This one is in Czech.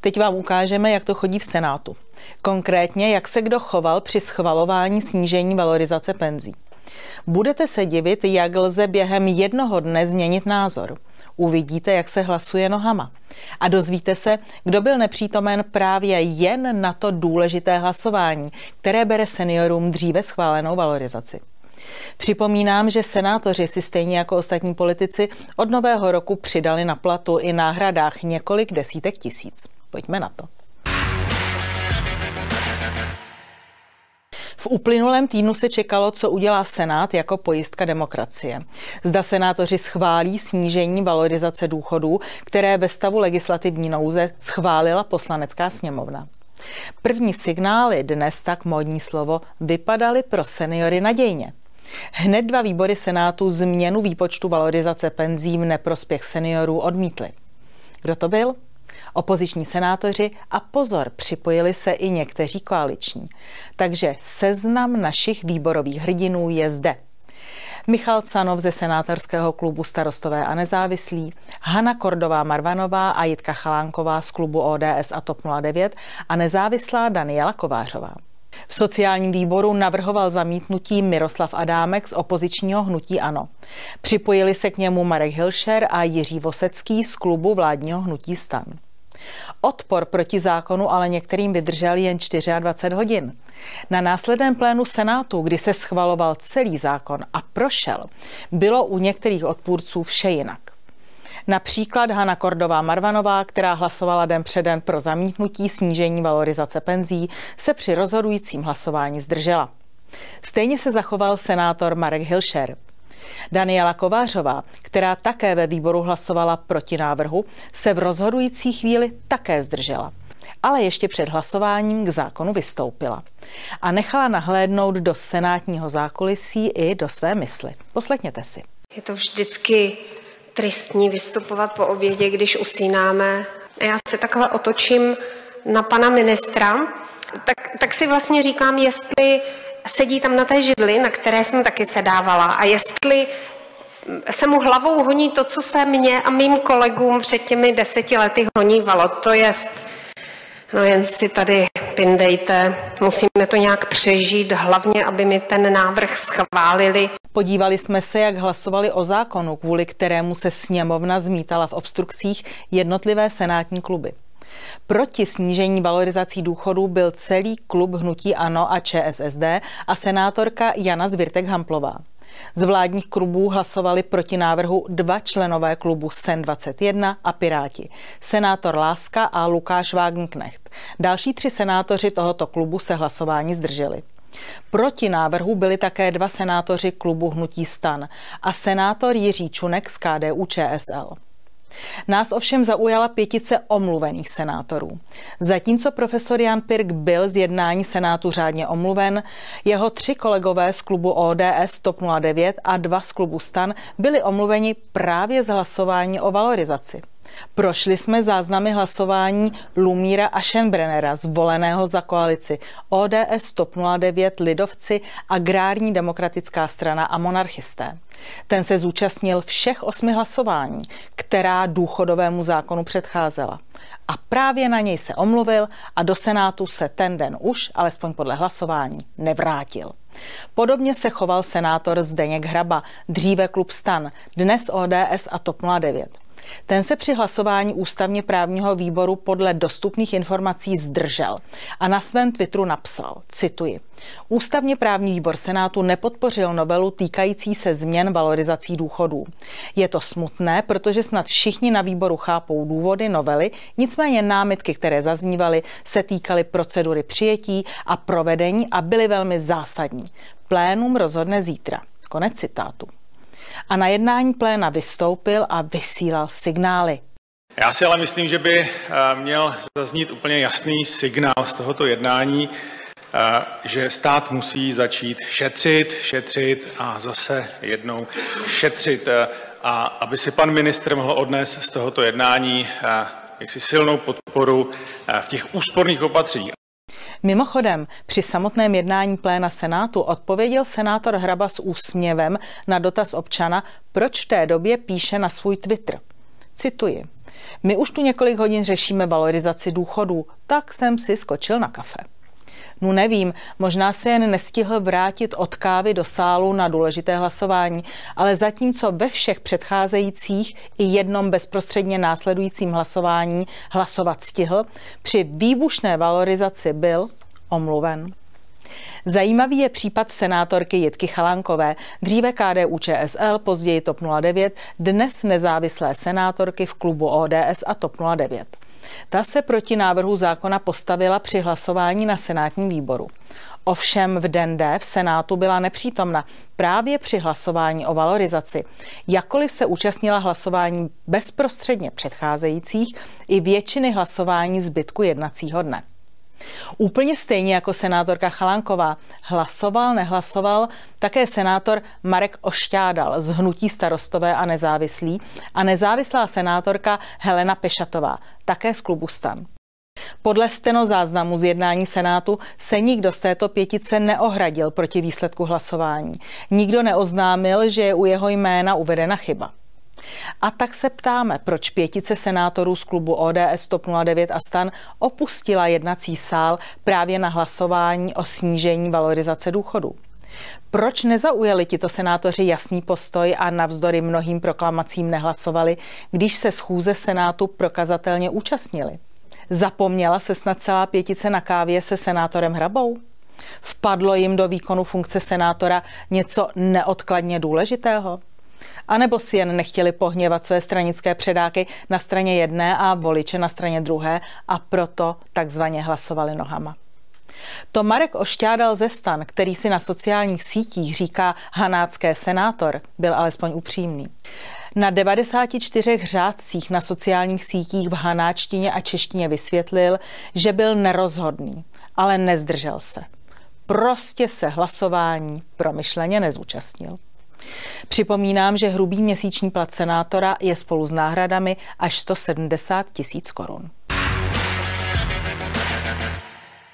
Teď vám ukážeme, jak to chodí v Senátu. Konkrétně, jak se kdo choval při schvalování snížení valorizace penzí. Budete se divit, jak lze během jednoho dne změnit názor. Uvidíte, jak se hlasuje nohama. A dozvíte se, kdo byl nepřítomen právě jen na to důležité hlasování, které bere seniorům dříve schválenou valorizaci. Připomínám, že senátoři si stejně jako ostatní politici od nového roku přidali na platu i náhradách několik desítek tisíc. Pojďme na to. V uplynulém týdnu se čekalo, co udělá Senát jako pojistka demokracie. Zda senátoři schválí snížení valorizace důchodů, které ve stavu legislativní nouze schválila poslanecká sněmovna. První signály, dnes tak módní slovo, vypadaly pro seniory nadějně. Hned dva výbory Senátu změnu výpočtu valorizace penzí v neprospěch seniorů odmítly. Kdo to byl? Opoziční senátoři a pozor, připojili se i někteří koaliční. Takže seznam našich výborových hrdinů je zde. Michal Canov ze senátorského klubu Starostové a nezávislí, Hana Kordová Marvanová a Jitka Chalánková z klubu ODS a TOP 09 a nezávislá Daniela Kovářová. V sociálním výboru navrhoval zamítnutí Miroslav Adámek z opozičního hnutí ANO. Připojili se k němu Marek Hilšer a Jiří Vosecký z klubu vládního hnutí Stan. Odpor proti zákonu ale některým vydržel jen 24 hodin. Na následném plénu Senátu, kdy se schvaloval celý zákon a prošel, bylo u některých odpůrců vše jinak. Například Hana Kordová Marvanová, která hlasovala den předen pro zamítnutí snížení valorizace penzí, se při rozhodujícím hlasování zdržela. Stejně se zachoval senátor Marek Hilšer. Daniela Kovářová, která také ve výboru hlasovala proti návrhu, se v rozhodující chvíli také zdržela. Ale ještě před hlasováním k zákonu vystoupila a nechala nahlédnout do senátního zákulisí i do své mysli. Poslechněte si. Je to vždycky tristní vystupovat po obědě, když usínáme. A já se takhle otočím na pana ministra, tak, tak si vlastně říkám, jestli sedí tam na té židli, na které jsem taky sedávala a jestli se mu hlavou honí to, co se mně a mým kolegům před těmi deseti lety honívalo. To jest, no jen si tady pindejte, musíme to nějak přežít, hlavně, aby mi ten návrh schválili. Podívali jsme se, jak hlasovali o zákonu, kvůli kterému se sněmovna zmítala v obstrukcích jednotlivé senátní kluby. Proti snížení valorizací důchodů byl celý klub Hnutí Ano a ČSSD a senátorka Jana Zvirtek-Hamplová. Z vládních klubů hlasovali proti návrhu dva členové klubu SEN 21 a Piráti, senátor Láska a Lukáš Wagenknecht. Další tři senátoři tohoto klubu se hlasování zdrželi. Proti návrhu byli také dva senátoři klubu Hnutí stan a senátor Jiří Čunek z KDU ČSL. Nás ovšem zaujala pětice omluvených senátorů. Zatímco profesor Jan Pirk byl z jednání senátu řádně omluven, jeho tři kolegové z klubu ODS TOP 09 a dva z klubu STAN byli omluveni právě z hlasování o valorizaci. Prošli jsme záznamy hlasování Lumíra Aschenbrennera, zvoleného za koalici ODS, TOP 09, Lidovci, Agrární demokratická strana a monarchisté. Ten se zúčastnil všech osmi hlasování, která důchodovému zákonu předcházela. A právě na něj se omluvil a do Senátu se ten den už, alespoň podle hlasování, nevrátil. Podobně se choval senátor Zdeněk Hraba, dříve klub Stan, dnes ODS a TOP 09. Ten se při hlasování ústavně právního výboru podle dostupných informací zdržel a na svém Twitteru napsal, cituji, Ústavně právní výbor Senátu nepodpořil novelu týkající se změn valorizací důchodů. Je to smutné, protože snad všichni na výboru chápou důvody novely, nicméně námitky, které zaznívaly, se týkaly procedury přijetí a provedení a byly velmi zásadní. Plénum rozhodne zítra. Konec citátu a na jednání pléna vystoupil a vysílal signály. Já si ale myslím, že by eh, měl zaznít úplně jasný signál z tohoto jednání, eh, že stát musí začít šetřit, šetřit a zase jednou šetřit. Eh, a aby si pan ministr mohl odnést z tohoto jednání jaksi silnou podporu v těch úsporných opatřeních. Mimochodem, při samotném jednání pléna Senátu odpověděl senátor Hraba s úsměvem na dotaz občana, proč v té době píše na svůj Twitter. Cituji. My už tu několik hodin řešíme valorizaci důchodů, tak jsem si skočil na kafe. No nevím, možná se jen nestihl vrátit od kávy do sálu na důležité hlasování, ale zatímco ve všech předcházejících i jednom bezprostředně následujícím hlasování hlasovat stihl, při výbušné valorizaci byl omluven. Zajímavý je případ senátorky Jitky Chalánkové, dříve KDU ČSL, později TOP 09, dnes nezávislé senátorky v klubu ODS a TOP 09. Ta se proti návrhu zákona postavila při hlasování na senátním výboru. Ovšem v den D v Senátu byla nepřítomna právě při hlasování o valorizaci. Jakkoliv se účastnila hlasování bezprostředně předcházejících i většiny hlasování zbytku jednacího dne. Úplně stejně jako senátorka Chalánková hlasoval, nehlasoval také senátor Marek Ošťádal z Hnutí starostové a nezávislí a nezávislá senátorka Helena Pešatová, také z klubu Stan. Podle stenozáznamu z jednání Senátu se nikdo z této pětice neohradil proti výsledku hlasování. Nikdo neoznámil, že je u jeho jména uvedena chyba. A tak se ptáme, proč pětice senátorů z klubu ODS TOP 09 a STAN opustila jednací sál právě na hlasování o snížení valorizace důchodů. Proč nezaujali tito senátoři jasný postoj a navzdory mnohým proklamacím nehlasovali, když se schůze Senátu prokazatelně účastnili? Zapomněla se snad celá pětice na kávě se senátorem Hrabou? Vpadlo jim do výkonu funkce senátora něco neodkladně důležitého? A nebo si jen nechtěli pohněvat své stranické předáky na straně jedné a voliče na straně druhé a proto takzvaně hlasovali nohama. To Marek Ošťádal ze stan, který si na sociálních sítích říká hanácké senátor, byl alespoň upřímný. Na 94 řádcích na sociálních sítích v hanáčtině a češtině vysvětlil, že byl nerozhodný, ale nezdržel se. Prostě se hlasování promyšleně nezúčastnil. Připomínám, že hrubý měsíční plat senátora je spolu s náhradami až 170 tisíc korun.